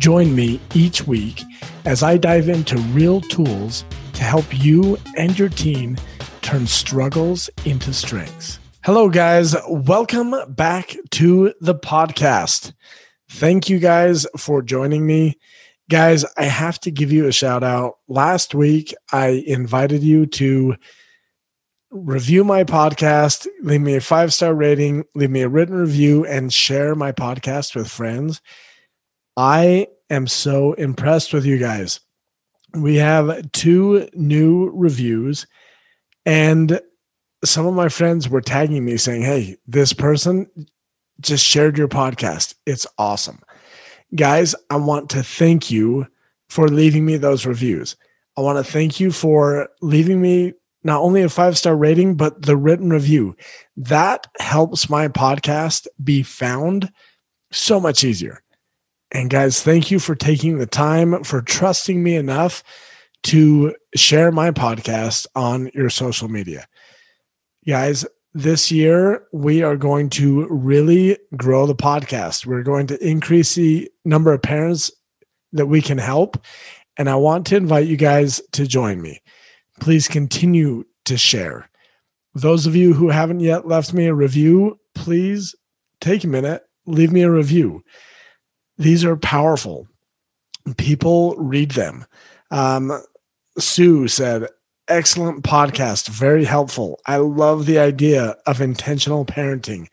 Join me each week as I dive into real tools to help you and your team turn struggles into strengths. Hello, guys. Welcome back to the podcast. Thank you guys for joining me. Guys, I have to give you a shout out. Last week, I invited you to review my podcast, leave me a five star rating, leave me a written review, and share my podcast with friends. I am so impressed with you guys. We have two new reviews, and some of my friends were tagging me saying, Hey, this person just shared your podcast. It's awesome. Guys, I want to thank you for leaving me those reviews. I want to thank you for leaving me not only a five star rating, but the written review. That helps my podcast be found so much easier. And guys, thank you for taking the time, for trusting me enough to share my podcast on your social media. Guys, this year we are going to really grow the podcast. We're going to increase the number of parents that we can help. And I want to invite you guys to join me. Please continue to share. Those of you who haven't yet left me a review, please take a minute, leave me a review. These are powerful. People read them. Um, Sue said, Excellent podcast, very helpful. I love the idea of intentional parenting.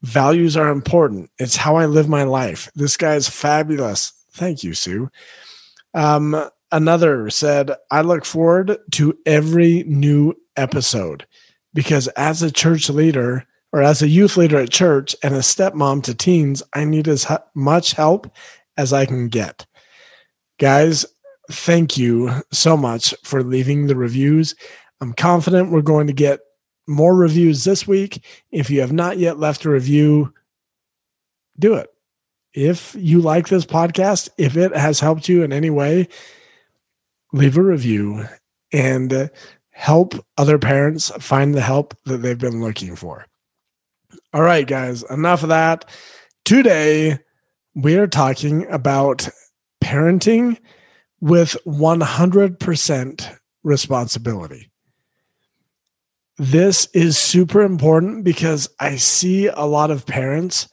Values are important. It's how I live my life. This guy is fabulous. Thank you, Sue. Um, another said, I look forward to every new episode because as a church leader or as a youth leader at church and a stepmom to teens, I need as much help as I can get. Guys, thank you so much for leaving the reviews. I'm confident we're going to get more reviews this week. If you have not yet left a review, do it. If you like this podcast, if it has helped you in any way, leave a review and help other parents find the help that they've been looking for. All right, guys, enough of that. Today, we are talking about parenting with 100% responsibility. This is super important because I see a lot of parents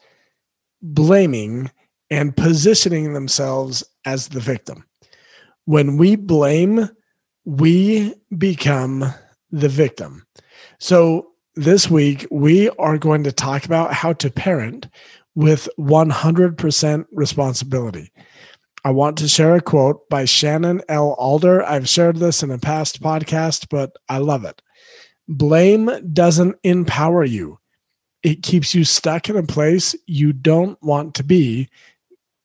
blaming and positioning themselves as the victim when we blame, we become the victim. So, this week, we are going to talk about how to parent with 100% responsibility. I want to share a quote by Shannon L. Alder. I've shared this in a past podcast, but I love it. Blame doesn't empower you, it keeps you stuck in a place you don't want to be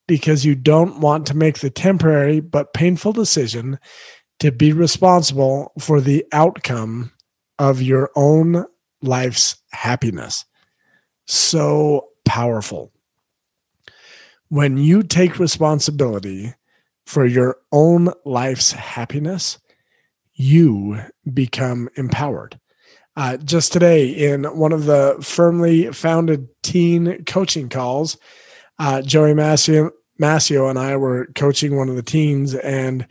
because you don't want to make the temporary but painful decision to be responsible for the outcome of your own life's happiness. So powerful. When you take responsibility for your own life's happiness, you become empowered. Uh, just today, in one of the firmly founded teen coaching calls, uh, Joey Massio, Massio and I were coaching one of the teens, and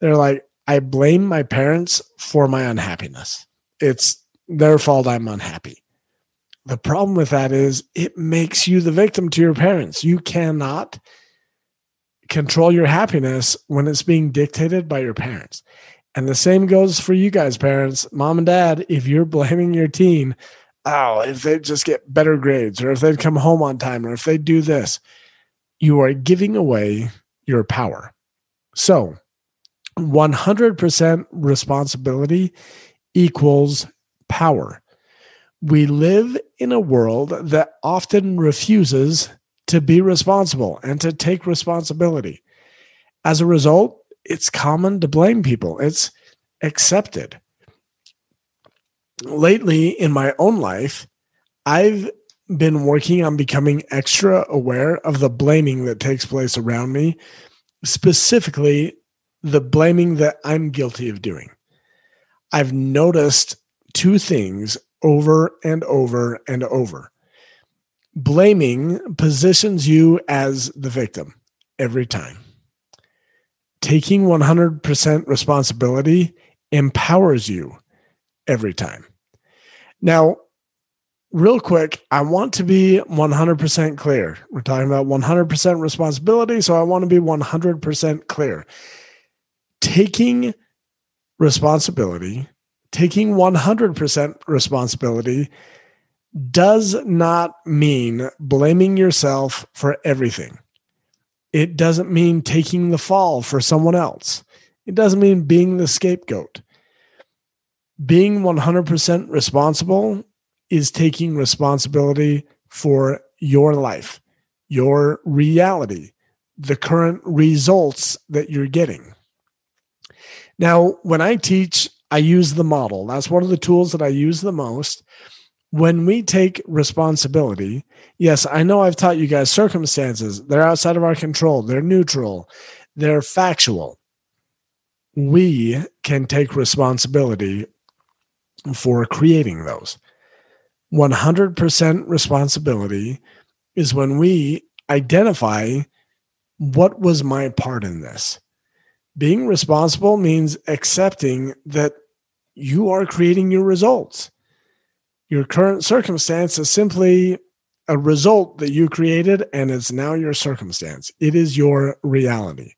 they're like, I blame my parents for my unhappiness. It's their fault I'm unhappy. The problem with that is it makes you the victim to your parents. You cannot control your happiness when it's being dictated by your parents. And the same goes for you guys, parents, mom and dad. If you're blaming your teen, oh, if they just get better grades, or if they'd come home on time, or if they do this, you are giving away your power. So, 100% responsibility equals power. We live in a world that often refuses to be responsible and to take responsibility. As a result, it's common to blame people. It's accepted. Lately in my own life, I've been working on becoming extra aware of the blaming that takes place around me, specifically the blaming that I'm guilty of doing. I've noticed two things over and over and over. Blaming positions you as the victim every time. Taking 100% responsibility empowers you every time. Now, real quick, I want to be 100% clear. We're talking about 100% responsibility, so I want to be 100% clear. Taking responsibility, taking 100% responsibility does not mean blaming yourself for everything. It doesn't mean taking the fall for someone else. It doesn't mean being the scapegoat. Being 100% responsible is taking responsibility for your life, your reality, the current results that you're getting. Now, when I teach, I use the model. That's one of the tools that I use the most. When we take responsibility, yes, I know I've taught you guys circumstances. They're outside of our control, they're neutral, they're factual. We can take responsibility for creating those. 100% responsibility is when we identify what was my part in this. Being responsible means accepting that you are creating your results. Your current circumstance is simply a result that you created and it's now your circumstance. It is your reality.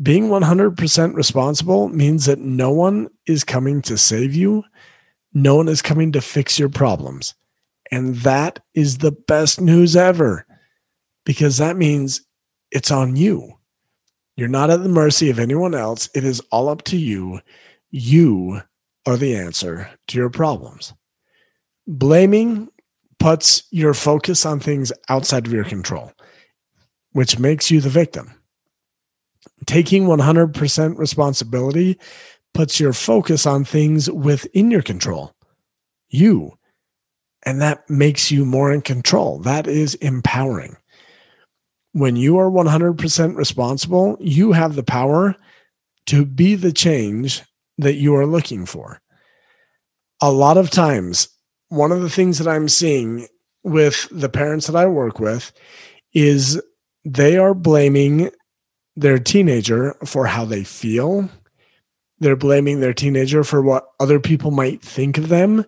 Being 100% responsible means that no one is coming to save you no one is coming to fix your problems. And that is the best news ever because that means it's on you. You're not at the mercy of anyone else. It is all up to you. You are the answer to your problems. Blaming puts your focus on things outside of your control, which makes you the victim. Taking 100% responsibility puts your focus on things within your control, you. And that makes you more in control. That is empowering. When you are 100% responsible, you have the power to be the change that you are looking for. A lot of times, one of the things that I'm seeing with the parents that I work with is they are blaming their teenager for how they feel they're blaming their teenager for what other people might think of them,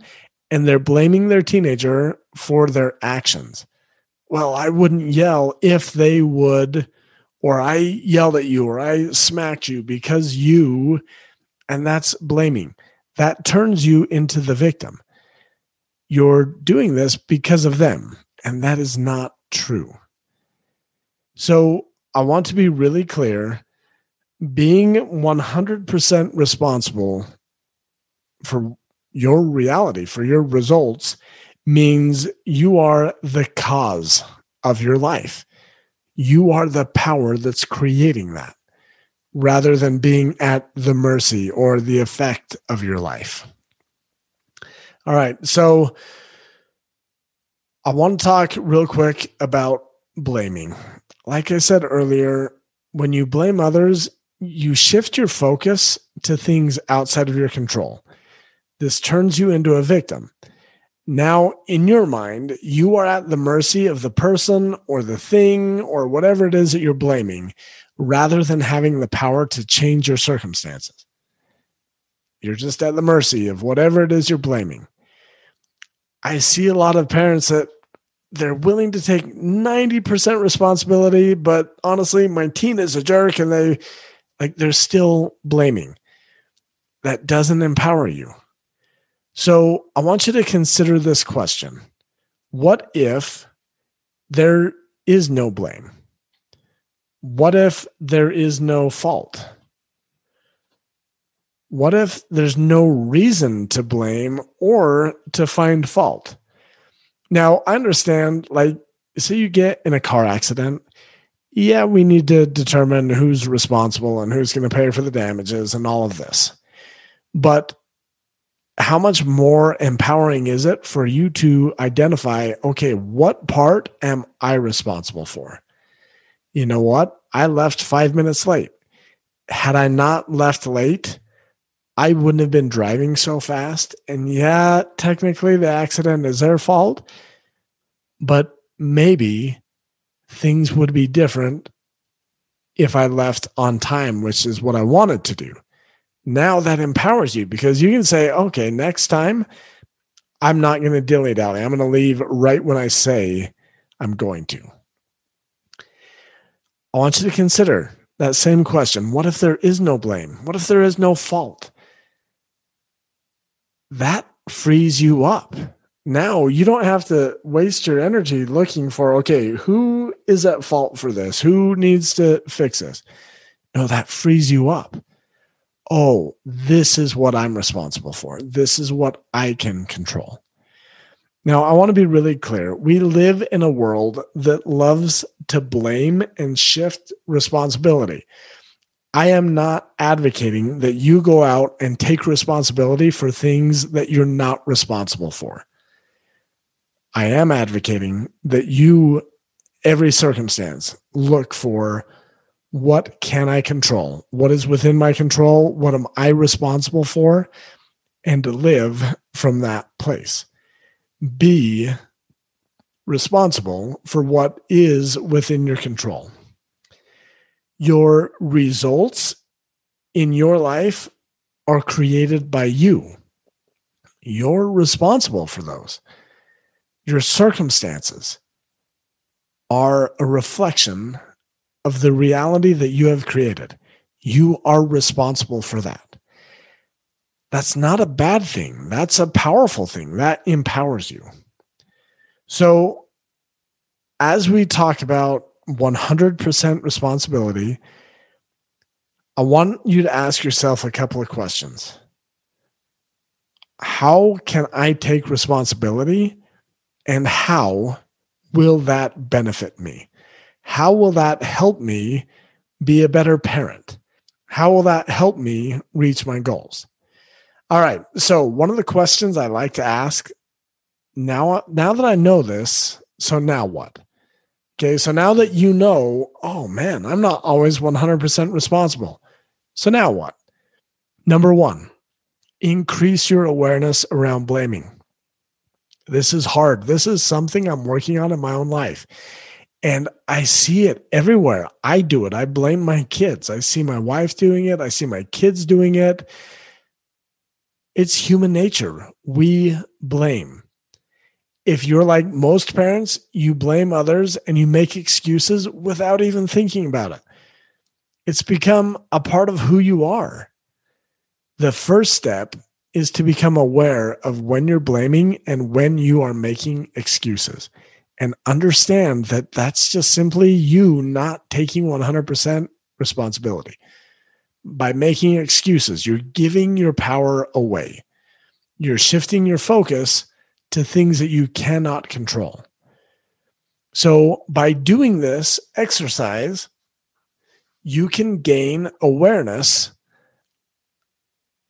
and they're blaming their teenager for their actions. Well, I wouldn't yell if they would, or I yelled at you, or I smacked you because you, and that's blaming. That turns you into the victim. You're doing this because of them, and that is not true. So I want to be really clear being 100% responsible for your reality, for your results, means you are the cause of your life. You are the power that's creating that rather than being at the mercy or the effect of your life. All right. So I want to talk real quick about blaming. Like I said earlier, when you blame others, you shift your focus to things outside of your control. This turns you into a victim. Now, in your mind, you are at the mercy of the person or the thing or whatever it is that you're blaming rather than having the power to change your circumstances. You're just at the mercy of whatever it is you're blaming. I see a lot of parents that they're willing to take 90% responsibility, but honestly, my teen is a jerk and they like they're still blaming. That doesn't empower you. So I want you to consider this question What if there is no blame? What if there is no fault? What if there's no reason to blame or to find fault? Now, I understand, like, say you get in a car accident yeah, we need to determine who's responsible and who's going to pay for the damages and all of this. But how much more empowering is it for you to identify, okay, what part am I responsible for? You know what? I left five minutes late. Had I not left late, I wouldn't have been driving so fast. And yeah, technically the accident is their fault, but maybe things would be different if I left on time, which is what I wanted to do. Now that empowers you because you can say, okay, next time I'm not going to dilly dally. I'm going to leave right when I say I'm going to. I want you to consider that same question. What if there is no blame? What if there is no fault? That frees you up. Now you don't have to waste your energy looking for okay who is at fault for this? Who needs to fix this? No that frees you up. Oh this is what i'm responsible for. This is what i can control. Now i want to be really clear. We live in a world that loves to blame and shift responsibility I am not advocating that you go out and take responsibility for things that you're not responsible for. I am advocating that you, every circumstance, look for what can I control? What is within my control? What am I responsible for? And to live from that place. Be responsible for what is within your control. Your results in your life are created by you. You're responsible for those your circumstances are a reflection of the reality that you have created. You are responsible for that. That's not a bad thing. That's a powerful thing. That empowers you. So, as we talk about 100% responsibility, I want you to ask yourself a couple of questions. How can I take responsibility and how will that benefit me? How will that help me be a better parent? How will that help me reach my goals? All right. So, one of the questions I like to ask now, now that I know this, so now what? Okay. So now that you know, oh man, I'm not always 100% responsible. So now what? Number one, increase your awareness around blaming. This is hard. This is something I'm working on in my own life. And I see it everywhere. I do it. I blame my kids. I see my wife doing it. I see my kids doing it. It's human nature. We blame. If you're like most parents, you blame others and you make excuses without even thinking about it. It's become a part of who you are. The first step is to become aware of when you're blaming and when you are making excuses and understand that that's just simply you not taking 100% responsibility. By making excuses, you're giving your power away. You're shifting your focus to things that you cannot control. So, by doing this exercise, you can gain awareness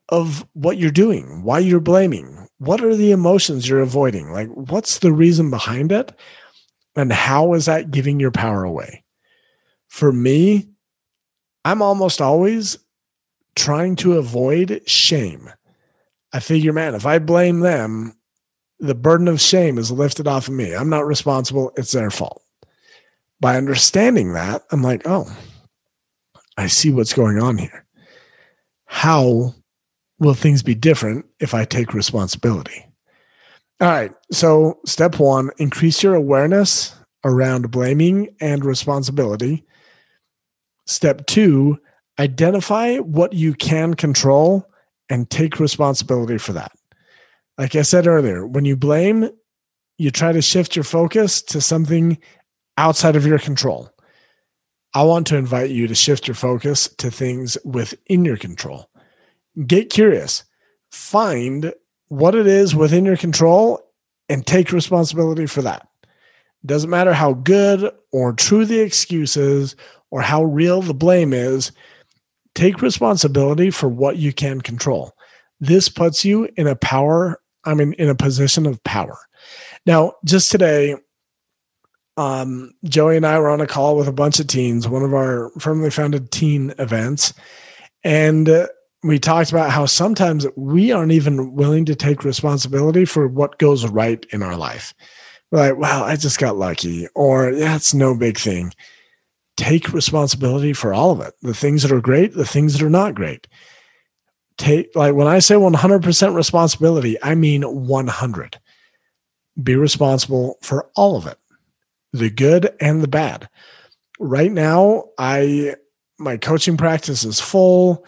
of what you're doing, why you're blaming, what are the emotions you're avoiding, like what's the reason behind it, and how is that giving your power away? For me, I'm almost always trying to avoid shame. I figure, man, if I blame them, the burden of shame is lifted off of me. I'm not responsible, it's their fault. By understanding that, I'm like, oh, I see what's going on here. How will things be different if I take responsibility? All right. So, step one increase your awareness around blaming and responsibility. Step two, identify what you can control and take responsibility for that. Like I said earlier, when you blame, you try to shift your focus to something outside of your control. I want to invite you to shift your focus to things within your control get curious, find what it is within your control and take responsibility for that. Doesn't matter how good or true the excuse is or how real the blame is, take responsibility for what you can control. This puts you in a power, I mean, in in a position of power. Now, just today, um, Joey and I were on a call with a bunch of teens, one of our firmly founded teen events. And uh, we talked about how sometimes we aren't even willing to take responsibility for what goes right in our life. We're like, well, I just got lucky, or yeah, it's no big thing. Take responsibility for all of it the things that are great, the things that are not great. Take, like when I say 100% responsibility, I mean 100. Be responsible for all of it the good and the bad. Right now, I my coaching practice is full.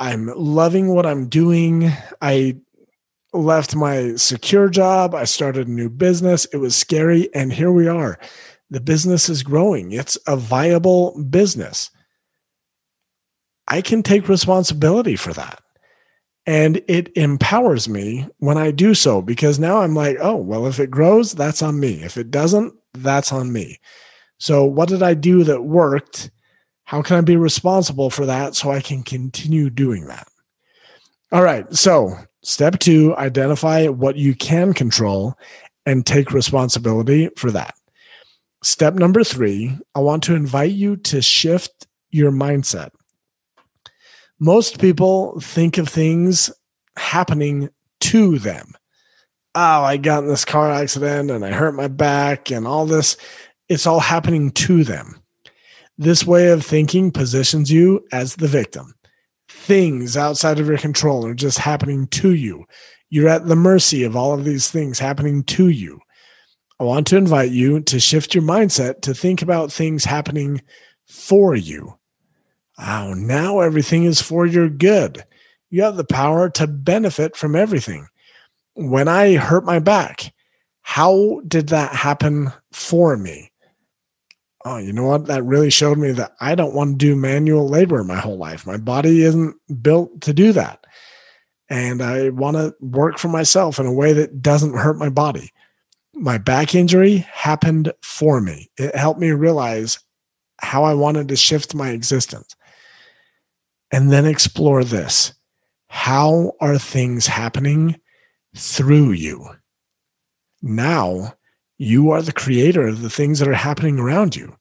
I'm loving what I'm doing. I left my secure job. I started a new business. It was scary. And here we are. The business is growing, it's a viable business. I can take responsibility for that. And it empowers me when I do so because now I'm like, oh, well, if it grows, that's on me. If it doesn't, that's on me. So, what did I do that worked? How can I be responsible for that so I can continue doing that? All right. So, step two identify what you can control and take responsibility for that. Step number three I want to invite you to shift your mindset. Most people think of things happening to them oh, I got in this car accident and I hurt my back and all this. It's all happening to them. This way of thinking positions you as the victim. Things outside of your control are just happening to you. You're at the mercy of all of these things happening to you. I want to invite you to shift your mindset to think about things happening for you. Oh, now everything is for your good. You have the power to benefit from everything when I hurt my back, how did that happen for me? Oh, you know what? That really showed me that I don't want to do manual labor my whole life. My body isn't built to do that. And I want to work for myself in a way that doesn't hurt my body. My back injury happened for me. It helped me realize how I wanted to shift my existence. And then explore this. How are things happening through you. Now you are the creator of the things that are happening around you.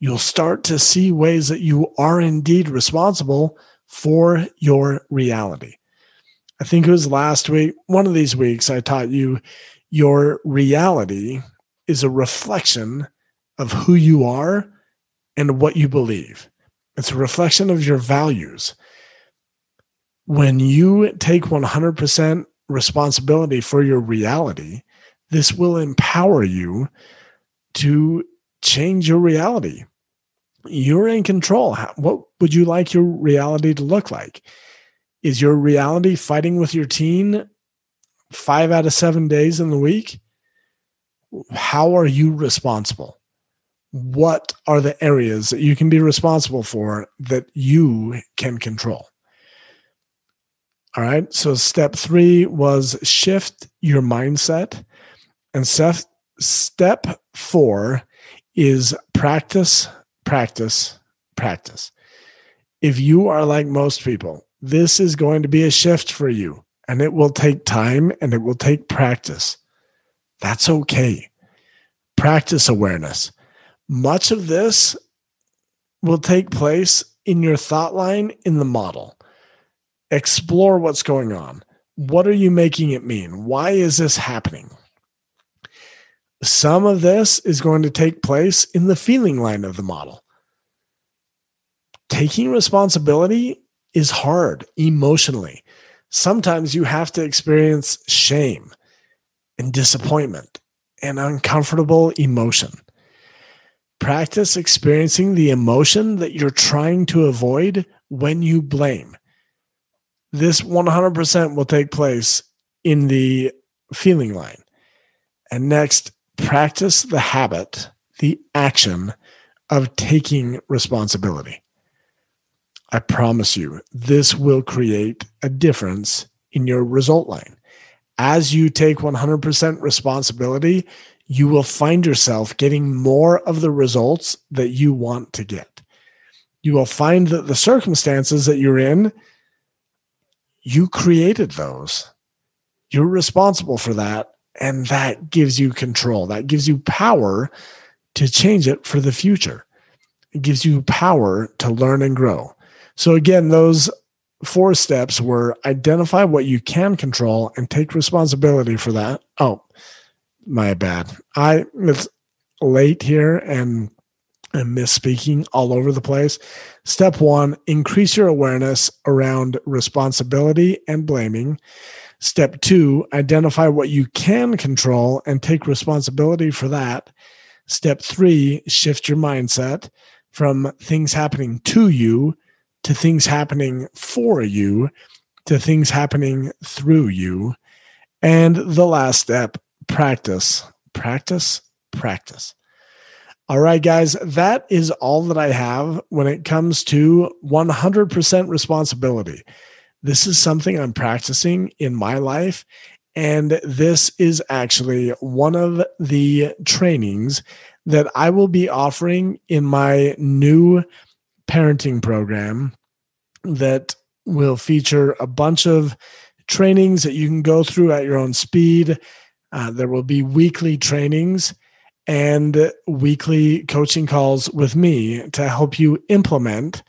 You'll start to see ways that you are indeed responsible for your reality. I think it was last week, one of these weeks, I taught you your reality is a reflection of who you are and what you believe. It's a reflection of your values. When you take 100% responsibility for your reality, this will empower you to change your reality. You're in control. What would you like your reality to look like? Is your reality fighting with your teen five out of seven days in the week? How are you responsible? What are the areas that you can be responsible for that you can control? All right. So step three was shift your mindset. And step, step four is practice, practice, practice. If you are like most people, this is going to be a shift for you and it will take time and it will take practice. That's okay. Practice awareness. Much of this will take place in your thought line in the model explore what's going on. What are you making it mean? Why is this happening? Some of this is going to take place in the feeling line of the model. Taking responsibility is hard emotionally. Sometimes you have to experience shame and disappointment and uncomfortable emotion. Practice experiencing the emotion that you're trying to avoid when you blame. This 100% will take place in the feeling line. And next, practice the habit, the action of taking responsibility. I promise you, this will create a difference in your result line. As you take 100% responsibility, you will find yourself getting more of the results that you want to get. You will find that the circumstances that you're in, you created those. You're responsible for that. And that gives you control. That gives you power to change it for the future. It gives you power to learn and grow. So, again, those four steps were identify what you can control and take responsibility for that. Oh, my bad. I it's late here and I'm misspeaking all over the place. Step one, increase your awareness around responsibility and blaming. Step two, identify what you can control and take responsibility for that. Step three, shift your mindset from things happening to you to things happening for you to things happening through you. And the last step, practice, practice, practice. All right, guys, that is all that I have when it comes to 100% responsibility. This is something I'm practicing in my life. And this is actually one of the trainings that I will be offering in my new parenting program that will feature a bunch of trainings that you can go through at your own speed. Uh, there will be weekly trainings and weekly coaching calls with me to help you implement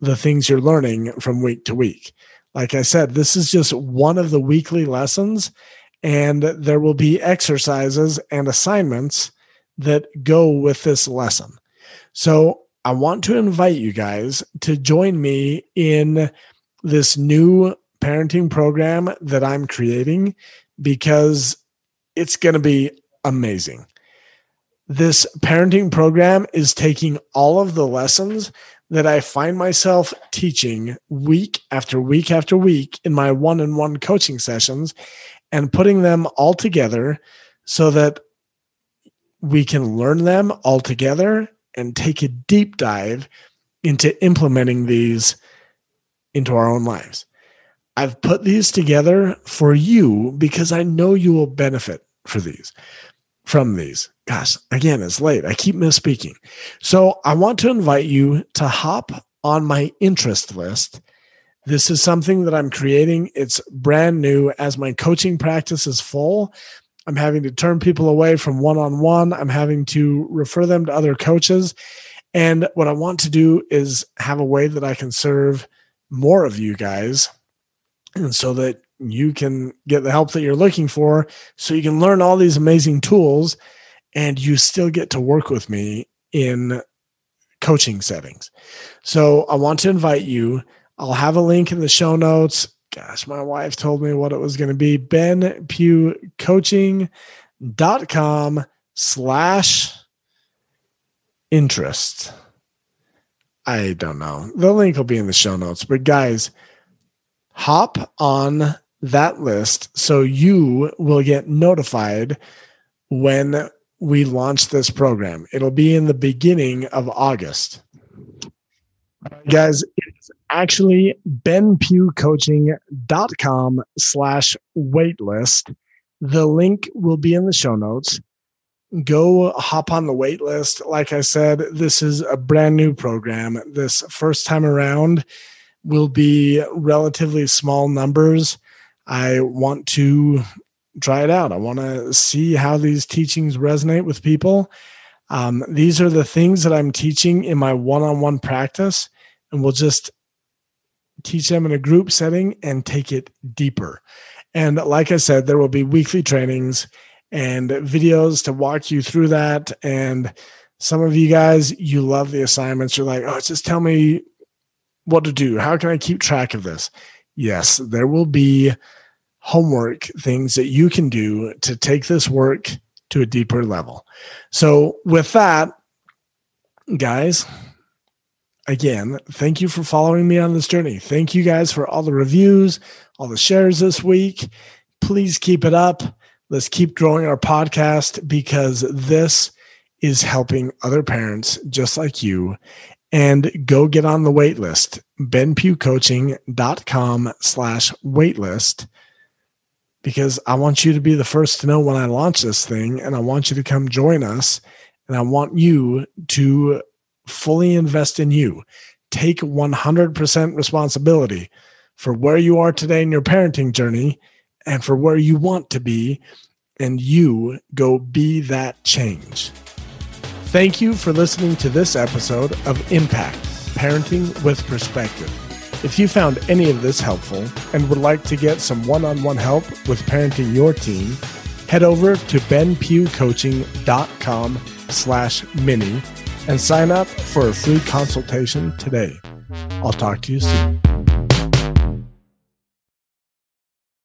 the things you're learning from week to week. Like I said, this is just one of the weekly lessons, and there will be exercises and assignments that go with this lesson. So I want to invite you guys to join me in this new parenting program that I'm creating because it's going to be amazing. This parenting program is taking all of the lessons that I find myself teaching week after week after week in my one on one coaching sessions and putting them all together so that we can learn them all together and take a deep dive into implementing these into our own lives. I've put these together for you because I know you will benefit for these from these. Gosh, again, it's late. I keep misspeaking. So I want to invite you to hop on my interest list. This is something that I'm creating. It's brand new as my coaching practice is full. I'm having to turn people away from one on one. I'm having to refer them to other coaches. And what I want to do is have a way that I can serve more of you guys. And so that you can get the help that you're looking for, so you can learn all these amazing tools and you still get to work with me in coaching settings. So I want to invite you. I'll have a link in the show notes gosh, my wife told me what it was going to be. BenPughCoaching.com slash interest. I don't know. The link will be in the show notes. But guys, hop on that list so you will get notified when we launch this program. It'll be in the beginning of August. Guys, it's actually benpughcoaching.com slash waitlist. The link will be in the show notes. Go hop on the waitlist. Like I said, this is a brand new program. This first time around will be relatively small numbers. I want to try it out. I want to see how these teachings resonate with people. Um, these are the things that I'm teaching in my one on one practice and we'll just teach them in a group setting and take it deeper. And like I said, there will be weekly trainings and videos to walk you through that. And some of you guys, you love the assignments. You're like, oh, just tell me what to do. How can I keep track of this? Yes, there will be homework things that you can do to take this work to a deeper level. So, with that, guys, again, thank you for following me on this journey. Thank you guys for all the reviews, all the shares this week. Please keep it up. Let's keep growing our podcast because this is helping other parents just like you. And go get on the wait list, benpughcoaching.com slash waitlist because I want you to be the first to know when I launch this thing and I want you to come join us and I want you to fully invest in you. Take 100% responsibility for where you are today in your parenting journey and for where you want to be and you go be that change. Thank you for listening to this episode of Impact Parenting with Perspective. If you found any of this helpful and would like to get some one on one help with parenting your team, head over to benpughcoaching.com slash mini and sign up for a free consultation today. I'll talk to you soon.